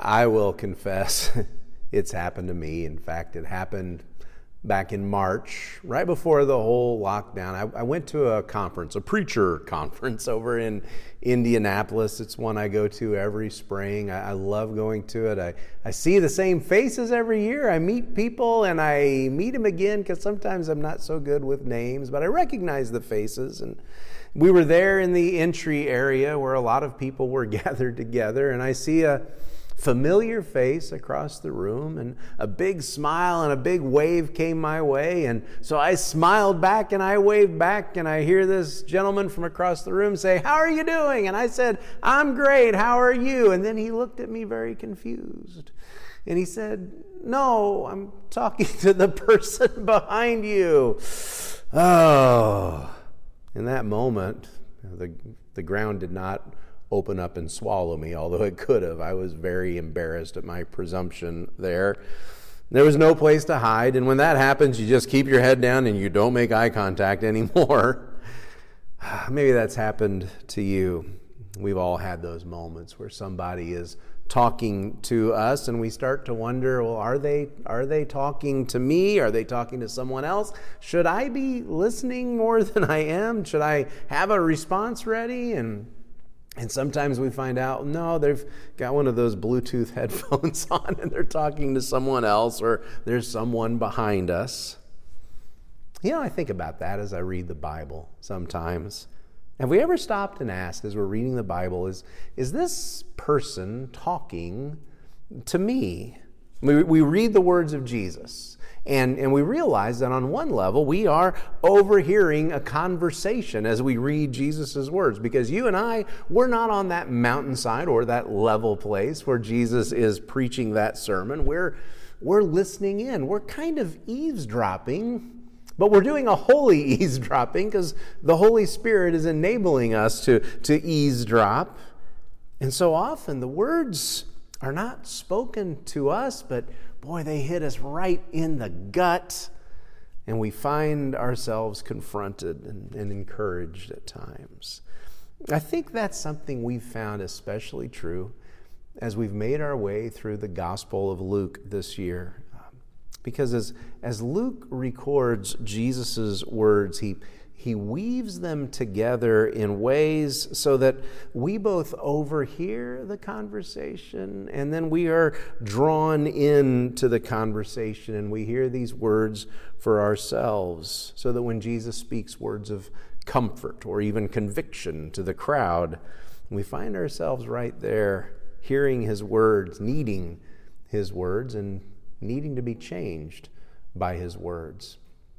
I will confess, it's happened to me. In fact, it happened back in March, right before the whole lockdown. I, I, went to a conference, a preacher conference over in Indianapolis. It's one I go to every spring. I, I, love going to it. I, I see the same faces every year. I meet people and I meet them again because sometimes I'm not so good with names, but I recognize the faces. And we were there in the entry area where a lot of people were gathered together, and I see a familiar face across the room, and a big smile and a big wave came my way. And so I smiled back and I waved back, and I hear this gentleman from across the room say, How are you doing? And I said, I'm great. How are you? And then he looked at me very confused. And he said, No, I'm talking to the person behind you. Oh. In that moment, the, the ground did not open up and swallow me, although it could have. I was very embarrassed at my presumption there. There was no place to hide, and when that happens, you just keep your head down and you don't make eye contact anymore. Maybe that's happened to you. We've all had those moments where somebody is talking to us and we start to wonder well are they are they talking to me are they talking to someone else should i be listening more than i am should i have a response ready and and sometimes we find out no they've got one of those bluetooth headphones on and they're talking to someone else or there's someone behind us. You know i think about that as i read the bible sometimes. Have we ever stopped and asked as we're reading the Bible, is, is this person talking to me? We, we read the words of Jesus, and, and we realize that on one level, we are overhearing a conversation as we read Jesus' words, because you and I, we're not on that mountainside or that level place where Jesus is preaching that sermon. We're, we're listening in, we're kind of eavesdropping but we're doing a holy eavesdropping because the Holy Spirit is enabling us to, to eavesdrop. And so often the words are not spoken to us, but boy, they hit us right in the gut. And we find ourselves confronted and, and encouraged at times. I think that's something we've found especially true as we've made our way through the Gospel of Luke this year. Because as, as Luke records Jesus' words, he, he weaves them together in ways so that we both overhear the conversation and then we are drawn into the conversation and we hear these words for ourselves. So that when Jesus speaks words of comfort or even conviction to the crowd, we find ourselves right there hearing his words, needing his words, and needing to be changed by his words.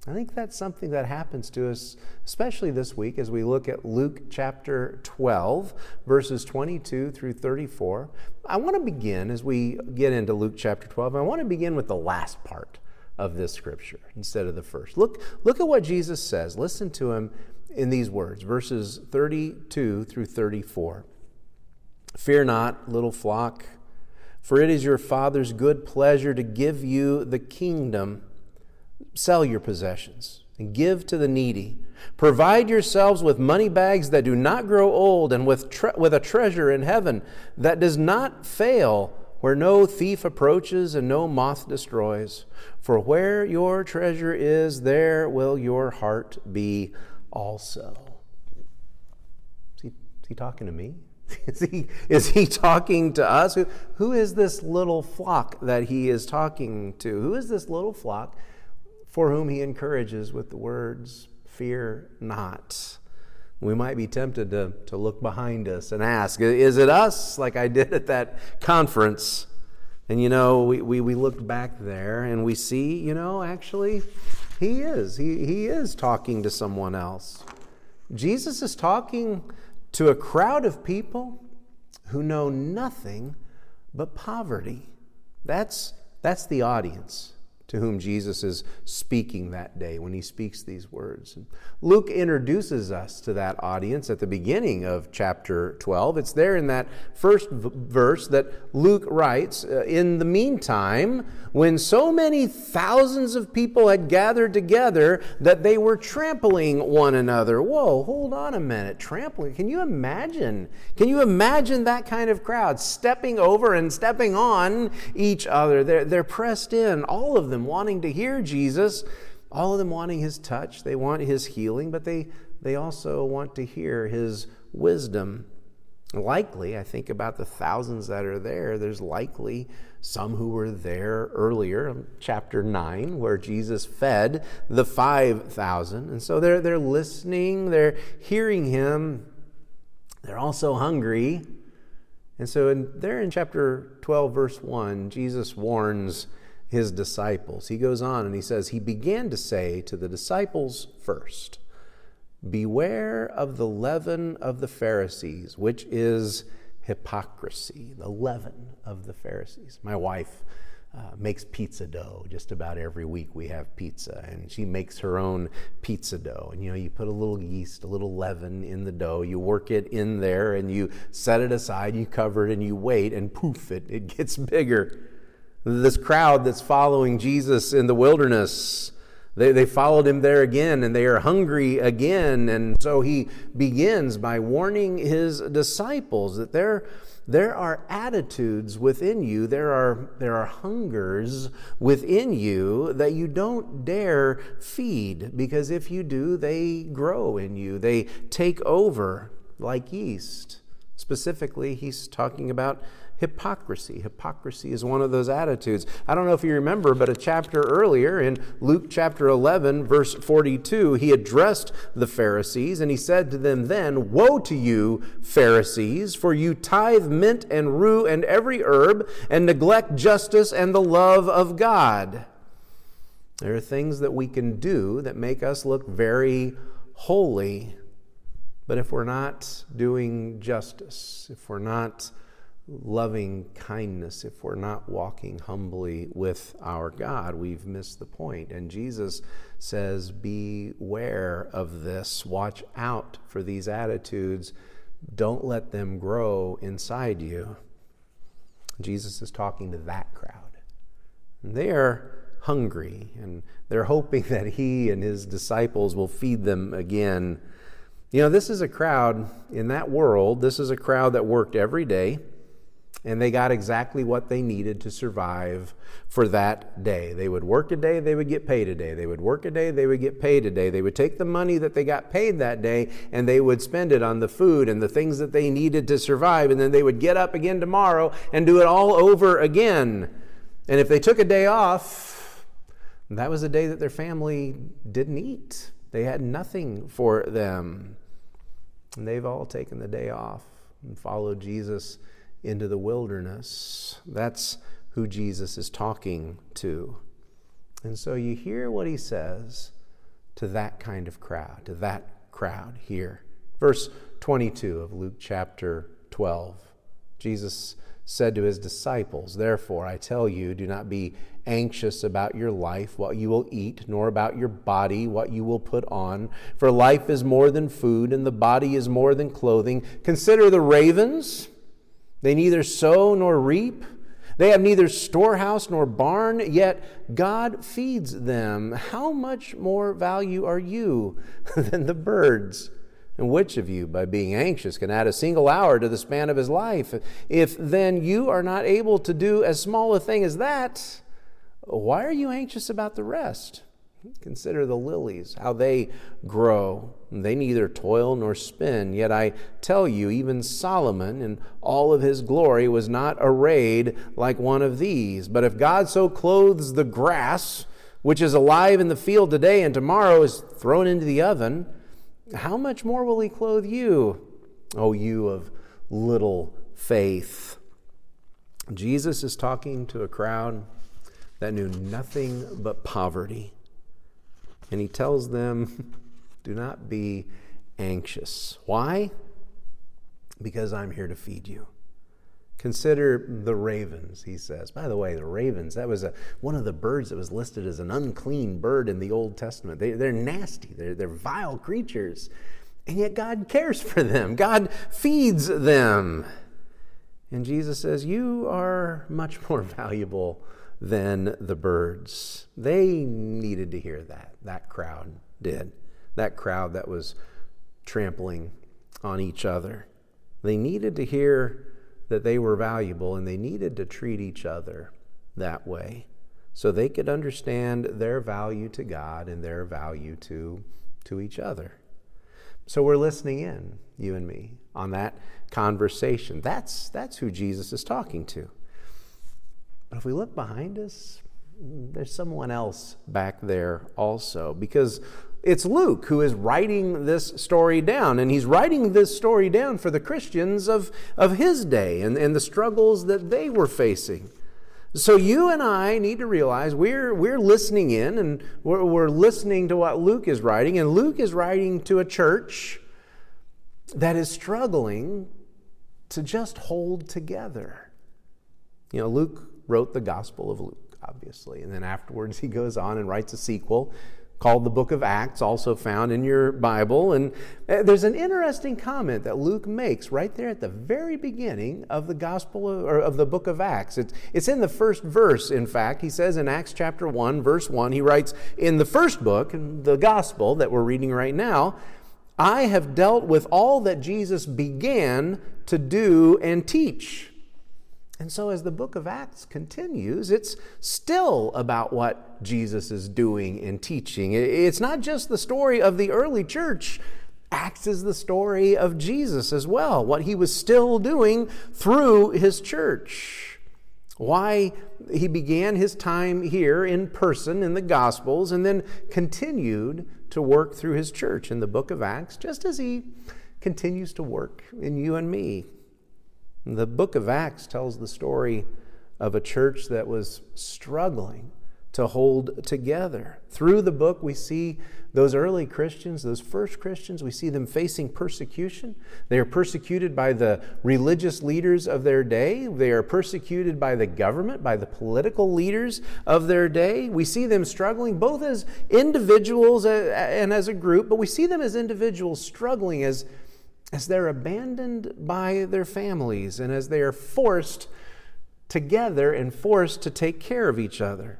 I think that's something that happens to us, especially this week as we look at Luke chapter 12, verses 22 through 34. I want to begin, as we get into Luke chapter 12, I want to begin with the last part of this scripture instead of the first. Look, look at what Jesus says. Listen to him in these words, verses 32 through 34. Fear not, little flock. For it is your Father's good pleasure to give you the kingdom. Sell your possessions and give to the needy. Provide yourselves with money bags that do not grow old, and with, tre- with a treasure in heaven that does not fail, where no thief approaches and no moth destroys. For where your treasure is, there will your heart be also. Is he, is he talking to me? Is he, is he talking to us? Who, who is this little flock that he is talking to? Who is this little flock for whom he encourages with the words, Fear not? We might be tempted to, to look behind us and ask, Is it us? Like I did at that conference. And you know, we, we, we looked back there and we see, you know, actually, he is. He, he is talking to someone else. Jesus is talking to a crowd of people who know nothing but poverty. That's, that's the audience to whom Jesus is speaking that day when he speaks these words. Luke introduces us to that audience at the beginning of chapter 12. It's there in that first v- verse that Luke writes uh, In the meantime, when so many thousands of people had gathered together that they were trampling one another. Whoa, hold on a minute. Trampling? Can you imagine? Can you imagine that kind of crowd stepping over and stepping on each other? They're, they're pressed in, all of them them wanting to hear Jesus, all of them wanting his touch. They want his healing, but they, they also want to hear his wisdom. Likely, I think about the thousands that are there, there's likely some who were there earlier, um, chapter 9, where Jesus fed the 5,000. And so they're, they're listening, they're hearing him, they're also hungry. And so in, there in chapter 12, verse 1, Jesus warns his disciples. He goes on and he says, He began to say to the disciples first, Beware of the leaven of the Pharisees, which is hypocrisy, the leaven of the Pharisees. My wife uh, makes pizza dough just about every week we have pizza and she makes her own pizza dough and you know you put a little yeast a little leaven in the dough you work it in there and you set it aside you cover it and you wait and poof it, it gets bigger this crowd that's following Jesus in the wilderness, they, they followed him there again and they are hungry again. And so he begins by warning his disciples that there, there are attitudes within you, there are, there are hungers within you that you don't dare feed because if you do, they grow in you, they take over like yeast. Specifically, he's talking about hypocrisy. Hypocrisy is one of those attitudes. I don't know if you remember, but a chapter earlier in Luke chapter 11, verse 42, he addressed the Pharisees and he said to them then, Woe to you, Pharisees, for you tithe mint and rue and every herb and neglect justice and the love of God. There are things that we can do that make us look very holy. But if we're not doing justice, if we're not loving kindness, if we're not walking humbly with our God, we've missed the point. And Jesus says, Beware of this. Watch out for these attitudes. Don't let them grow inside you. Jesus is talking to that crowd. And they are hungry, and they're hoping that he and his disciples will feed them again. You know, this is a crowd in that world, this is a crowd that worked every day and they got exactly what they needed to survive for that day. They would work a day, they would get paid a day. They would work a day, they would get paid a day. They would take the money that they got paid that day and they would spend it on the food and the things that they needed to survive. And then they would get up again tomorrow and do it all over again. And if they took a day off, that was a day that their family didn't eat. They had nothing for them. And they've all taken the day off and followed Jesus into the wilderness. That's who Jesus is talking to. And so you hear what he says to that kind of crowd, to that crowd here. Verse 22 of Luke chapter 12. Jesus said to his disciples, Therefore, I tell you, do not be anxious about your life, what you will eat, nor about your body, what you will put on. For life is more than food, and the body is more than clothing. Consider the ravens. They neither sow nor reap. They have neither storehouse nor barn, yet God feeds them. How much more value are you than the birds? And which of you, by being anxious, can add a single hour to the span of his life? If then you are not able to do as small a thing as that, why are you anxious about the rest? Consider the lilies, how they grow. They neither toil nor spin. Yet I tell you, even Solomon in all of his glory was not arrayed like one of these. But if God so clothes the grass, which is alive in the field today and tomorrow is thrown into the oven, how much more will he clothe you, O you of little faith? Jesus is talking to a crowd that knew nothing but poverty and he tells them, Do not be anxious. Why? Because I'm here to feed you. Consider the ravens, he says. By the way, the ravens, that was a, one of the birds that was listed as an unclean bird in the Old Testament. They, they're nasty, they're, they're vile creatures, and yet God cares for them. God feeds them. And Jesus says, You are much more valuable than the birds. They needed to hear that. That crowd did. That crowd that was trampling on each other. They needed to hear that they were valuable and they needed to treat each other that way so they could understand their value to God and their value to, to each other. So we're listening in, you and me, on that conversation. That's, that's who Jesus is talking to. But if we look behind us, there's someone else back there also, because it's Luke who is writing this story down, and he's writing this story down for the Christians of, of his day and, and the struggles that they were facing. So you and I need to realize we're, we're listening in and we're, we're listening to what Luke is writing, and Luke is writing to a church that is struggling to just hold together. You know, Luke wrote the Gospel of Luke, obviously, and then afterwards he goes on and writes a sequel called the book of Acts, also found in your Bible. And uh, there's an interesting comment that Luke makes right there at the very beginning of the Gospel of, or of the book of Acts. It's, it's in the first verse, in fact. He says in Acts chapter 1, verse 1, he writes, In the first book, the Gospel that we're reading right now, I have dealt with all that Jesus began to do and teach and so, as the book of Acts continues, it's still about what Jesus is doing and teaching. It's not just the story of the early church, Acts is the story of Jesus as well, what he was still doing through his church. Why he began his time here in person in the Gospels and then continued to work through his church in the book of Acts, just as he continues to work in you and me the book of Acts tells the story of a church that was struggling to hold together. Through the book, we see those early Christians, those first Christians, we see them facing persecution. They are persecuted by the religious leaders of their day. They are persecuted by the government, by the political leaders of their day. We see them struggling both as individuals and as a group, but we see them as individuals struggling as as they're abandoned by their families and as they are forced together and forced to take care of each other.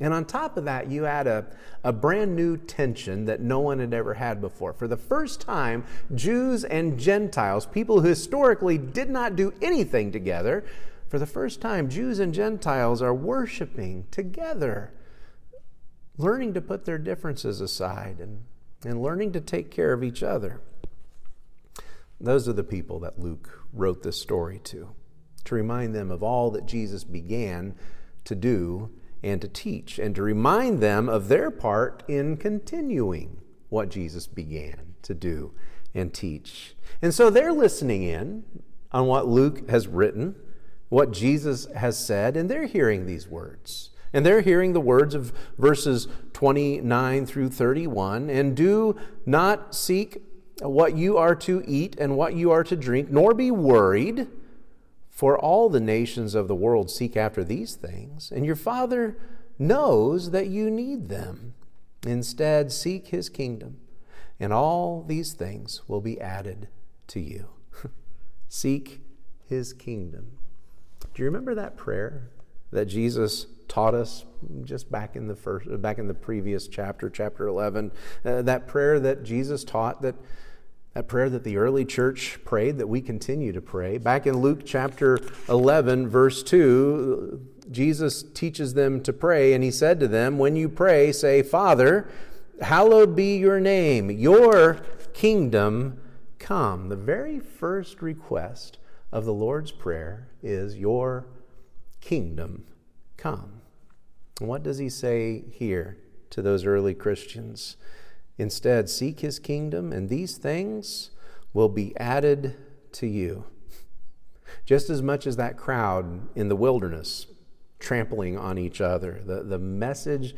And on top of that, you add a, a brand new tension that no one had ever had before. For the first time, Jews and Gentiles, people who historically did not do anything together, for the first time, Jews and Gentiles are worshiping together, learning to put their differences aside and, and learning to take care of each other. Those are the people that Luke wrote this story to, to remind them of all that Jesus began to do and to teach, and to remind them of their part in continuing what Jesus began to do and teach. And so they're listening in on what Luke has written, what Jesus has said, and they're hearing these words. And they're hearing the words of verses 29 through 31 and do not seek what you are to eat and what you are to drink, nor be worried, for all the nations of the world seek after these things, and your Father knows that you need them. Instead, seek his kingdom, and all these things will be added to you. seek his kingdom. Do you remember that prayer that Jesus taught us just back in the first back in the previous chapter chapter 11 uh, that prayer that Jesus taught that that prayer that the early church prayed, that we continue to pray. Back in Luke chapter 11, verse 2, Jesus teaches them to pray, and he said to them, When you pray, say, Father, hallowed be your name, your kingdom come. The very first request of the Lord's Prayer is, Your kingdom come. And what does he say here to those early Christians? Instead, seek his kingdom, and these things will be added to you. Just as much as that crowd in the wilderness trampling on each other, the, the message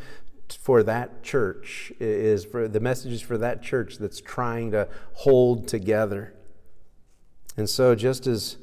for that church is for the messages for that church that's trying to hold together. And so, just as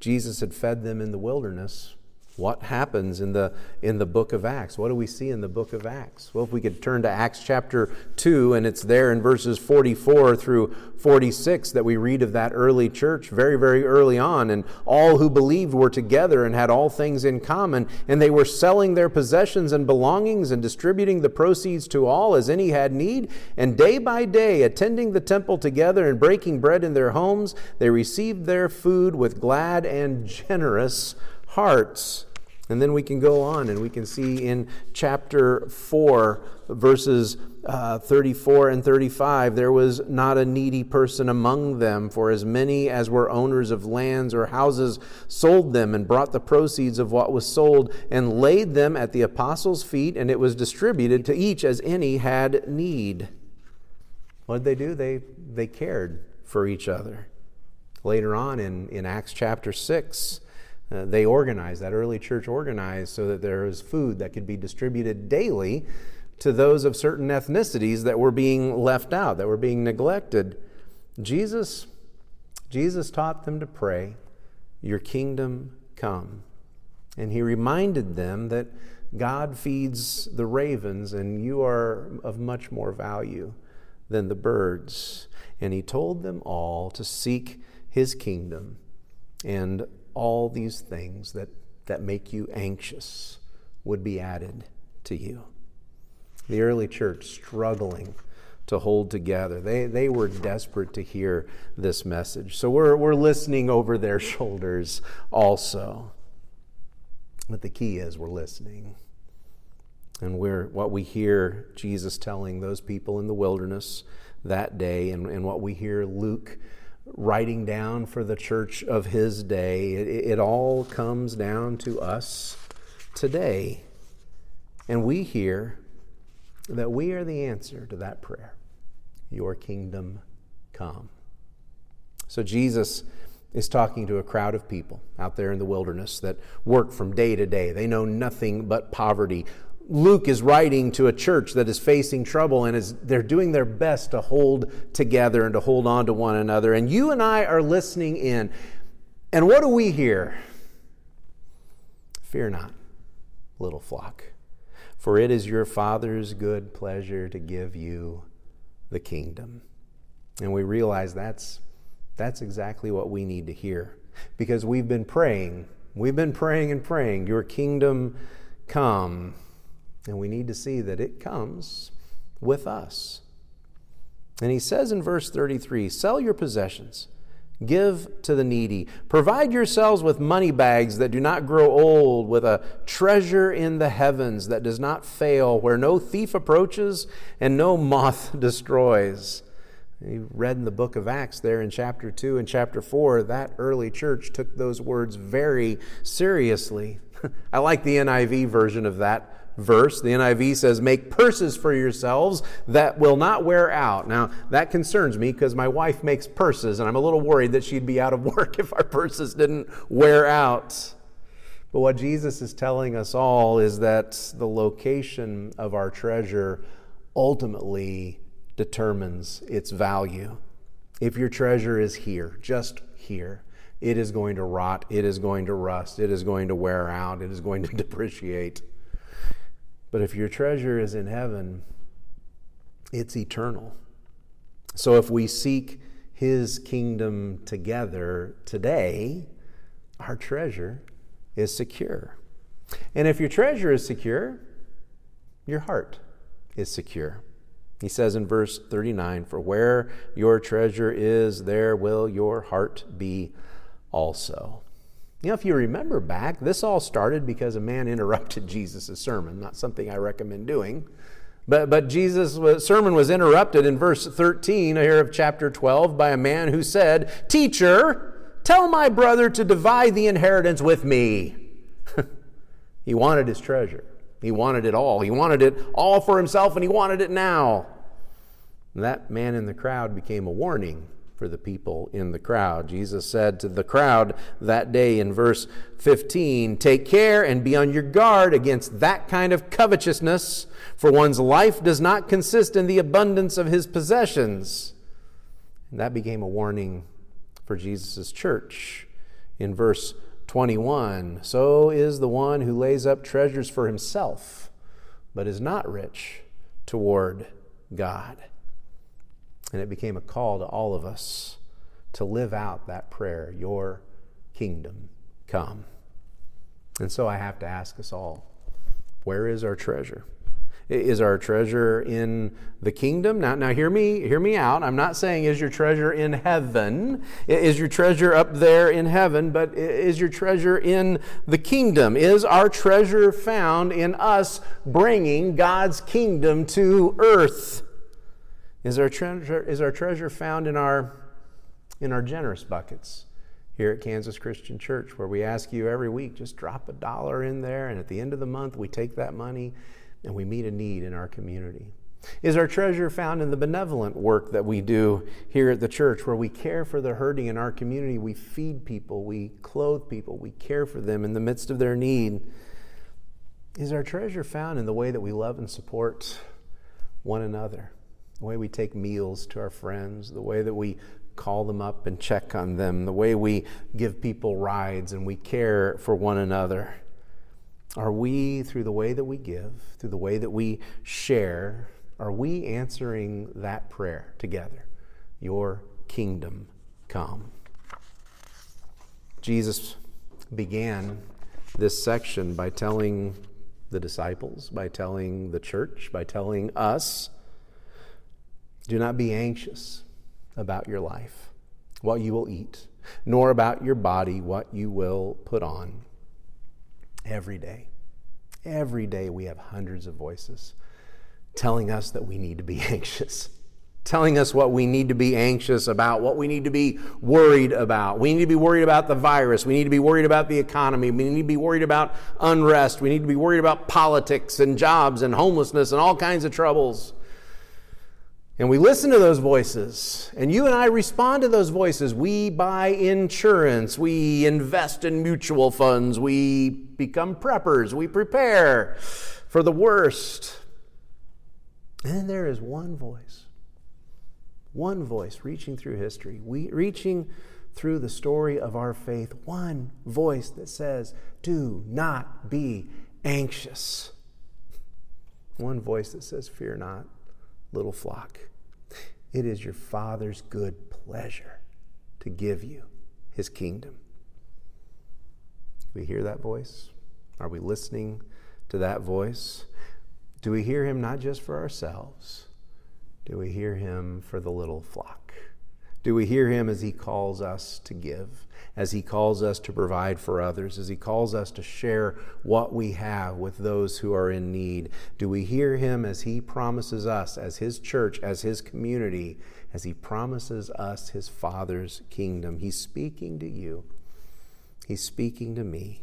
Jesus had fed them in the wilderness what happens in the in the book of acts? What do we see in the book of acts? Well if we could turn to acts chapter 2 and it's there in verses 44 through 46 that we read of that early church very very early on. And all who believed were together and had all things in common. And they were selling their possessions and belongings and distributing the proceeds to all as any had need. And day by day attending the temple together and breaking bread in their homes they received their food with glad and generous hearts and then we can go on and we can see in chapter 4, verses uh, 34 and 35, there was not a needy person among them, for as many as were owners of lands or houses sold them and brought the proceeds of what was sold and laid them at the apostles' feet, and it was distributed to each as any had need. What did they do? They, they cared for each other. Later on in, in Acts chapter 6, uh, they organized, that early church organized so that there was food that could be distributed daily to those of certain ethnicities that were being left out, that were being neglected. Jesus, Jesus taught them to pray, Your kingdom come. And he reminded them that God feeds the ravens, and you are of much more value than the birds. And he told them all to seek his kingdom and all these things that, that make you anxious would be added to you. The early church struggling to hold together. They, they were desperate to hear this message. So we're, we're listening over their shoulders also. But the key is we're listening. And we're, what we hear Jesus telling those people in the wilderness that day, and, and what we hear Luke writing down for the church of his day. It, it, all comes down to us today. And we hear that we are the answer to that prayer Your kingdom come. So Jesus is talking to a crowd of people out there in the wilderness that work from day to day. They know nothing but poverty. Luke is writing to a church that is facing trouble and is they're doing their best to hold together and to hold on to one another. And you and I are listening in. And what do we hear? Fear not, little flock, for it is your Father's good pleasure to give you the kingdom. And we realize that's that's exactly what we need to hear because we've been praying. We've been praying and praying, your kingdom come. And we need to see that it comes with us. And he says in verse 33 Sell your possessions, give to the needy, provide yourselves with money bags that do not grow old, with a treasure in the heavens that does not fail, where no thief approaches and no moth destroys. You read in the book of Acts there in chapter 2 and chapter 4, that early church took those words very seriously. I like the NIV version of that verse. The NIV says, Make purses for yourselves that will not wear out. Now, that concerns me because my wife makes purses, and I'm a little worried that she'd be out of work if our purses didn't wear out. But what Jesus is telling us all is that the location of our treasure ultimately determines its value. If your treasure is here, just here, it is going to rot, it is going to rust, it is going to wear out, it is going to depreciate. But if your treasure is in heaven, it's eternal. So if we seek his kingdom together today, our treasure is secure. And if your treasure is secure, your heart is secure. He says in verse 39 For where your treasure is, there will your heart be also. You know, if you remember back, this all started because a man interrupted Jesus' sermon, not something I recommend doing. But, but Jesus' sermon was interrupted in verse 13 here of chapter 12 by a man who said, Teacher, tell my brother to divide the inheritance with me. he wanted his treasure. He wanted it all. He wanted it all for himself, and he wanted it now. And that man in the crowd became a warning for the people in the crowd. Jesus said to the crowd that day in verse 15 Take care and be on your guard against that kind of covetousness, for one's life does not consist in the abundance of his possessions. And that became a warning for Jesus' church in verse 21 So is the one who lays up treasures for himself, but is not rich toward God. And it became a call to all of us to live out that prayer Your kingdom come. And so I have to ask us all where is our treasure? Is our treasure in the kingdom? Now, now hear me, hear me out. I'm not saying is your treasure in heaven. Is your treasure up there in heaven, but is your treasure in the kingdom? Is our treasure found in us bringing God's kingdom to earth? Is our treasure, is our treasure found in our, in our generous buckets? here at Kansas Christian Church, where we ask you every week just drop a dollar in there, and at the end of the month, we take that money and we meet a need in our community. Is our treasure found in the benevolent work that we do here at the church, where we care for the hurting in our community? We feed people, we clothe people, we care for them in the midst of their need. Is our treasure found in the way that we love and support one another? The way we take meals to our friends, the way that we call them up and check on them, the way we give people rides and we care for one another. Are we, through the way that we give, through the way that we share, are we answering that prayer together? Your kingdom come. Jesus began this section by telling the disciples, by telling the church, by telling us do not be anxious about your life, what you will eat, nor about your body, what you will put on. Every day, every day we have hundreds of voices telling us that we need to be anxious telling us what we need to be anxious about, what we need to be worried about. We need to be worried about the virus. We need to be worried about the economy. We need to be worried about unrest. We need to be worried about politics and jobs and homelessness and all kinds of troubles. And we listen to those voices, and you and I respond to those voices. We buy insurance, we invest in mutual funds, we become preppers, we prepare for the worst. And there is one voice, one voice reaching through history, we, reaching through the story of our faith, one voice that says, Do not be anxious. One voice that says, Fear not little flock. It is your Father's good pleasure to give you his kingdom. Do we hear that voice? Are we listening to that voice? Do we hear him not just for ourselves? Do we hear him for the little flock? Do we hear him as he calls us to give? as He calls us to provide for others, as He calls us to share what we have with those who are in need? Do we hear Him as He promises us, as His church, as His community, as He promises us His Father's kingdom? He's speaking to you, He's speaking to me.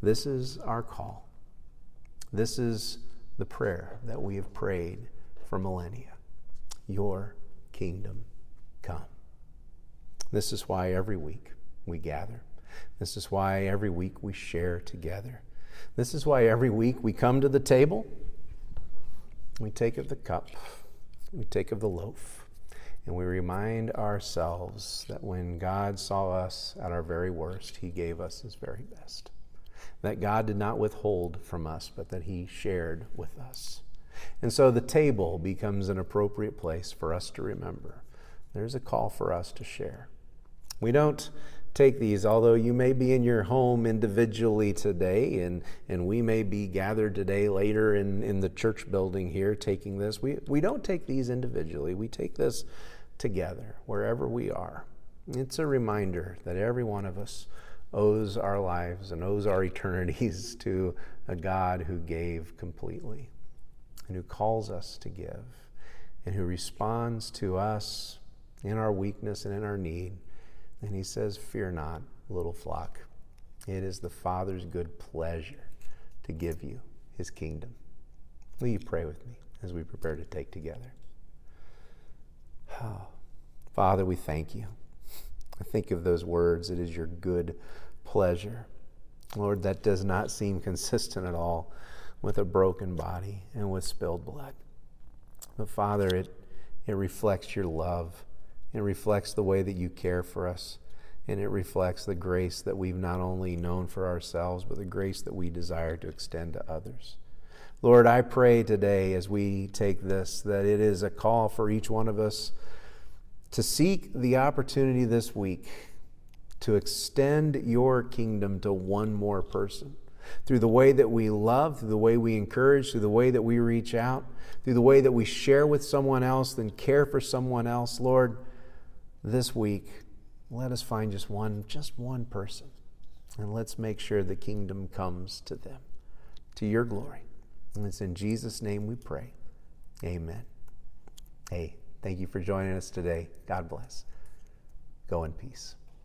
This is our call. This is the prayer that we have prayed for millennia. Your kingdom come. This is why every week we gather. This is why every week we share together. This is why every week we come to the table, we take of the cup, we take of the loaf, and we remind ourselves that when God saw us at our very worst, He gave us His very best. That God did not withhold from us, but that He shared with us. And so the table becomes an appropriate place for us to remember. There's a call for us to share. We don't take these, although you may be in your home individually today, and, and we may be gathered today later in, in the church building here taking this. We, we don't take these individually, we take this together, wherever we are. It's a reminder that every one of us owes our lives and owes our eternities to a God who gave completely and who calls us to give and who responds to us in our weakness and in our need and he says, Fear not, little flock. It is the Father's good pleasure to give you his kingdom. Will you pray with me as we prepare to take together? Oh, Father, we thank you. I think of those words, it is your good pleasure. Lord, that does not seem consistent at all with a broken body and with spilled blood. But Father, it, it reflects your love it reflects the way that you care for us. and it reflects the grace that we've not only known for ourselves, but the grace that we desire to extend to others. Lord, I pray today as we take this that it is a call for each one of us to seek the opportunity this week to extend your kingdom to one more person through the way that we love, through the way we encourage, through the way that we reach out, through the way that we share with someone else, then care for someone else. Lord, this week, let us find just one, just one person, and let's make sure the kingdom comes to them, to your glory. And it's in Jesus' name we pray. Amen. Hey, thank you for joining us today. God bless. Go in peace.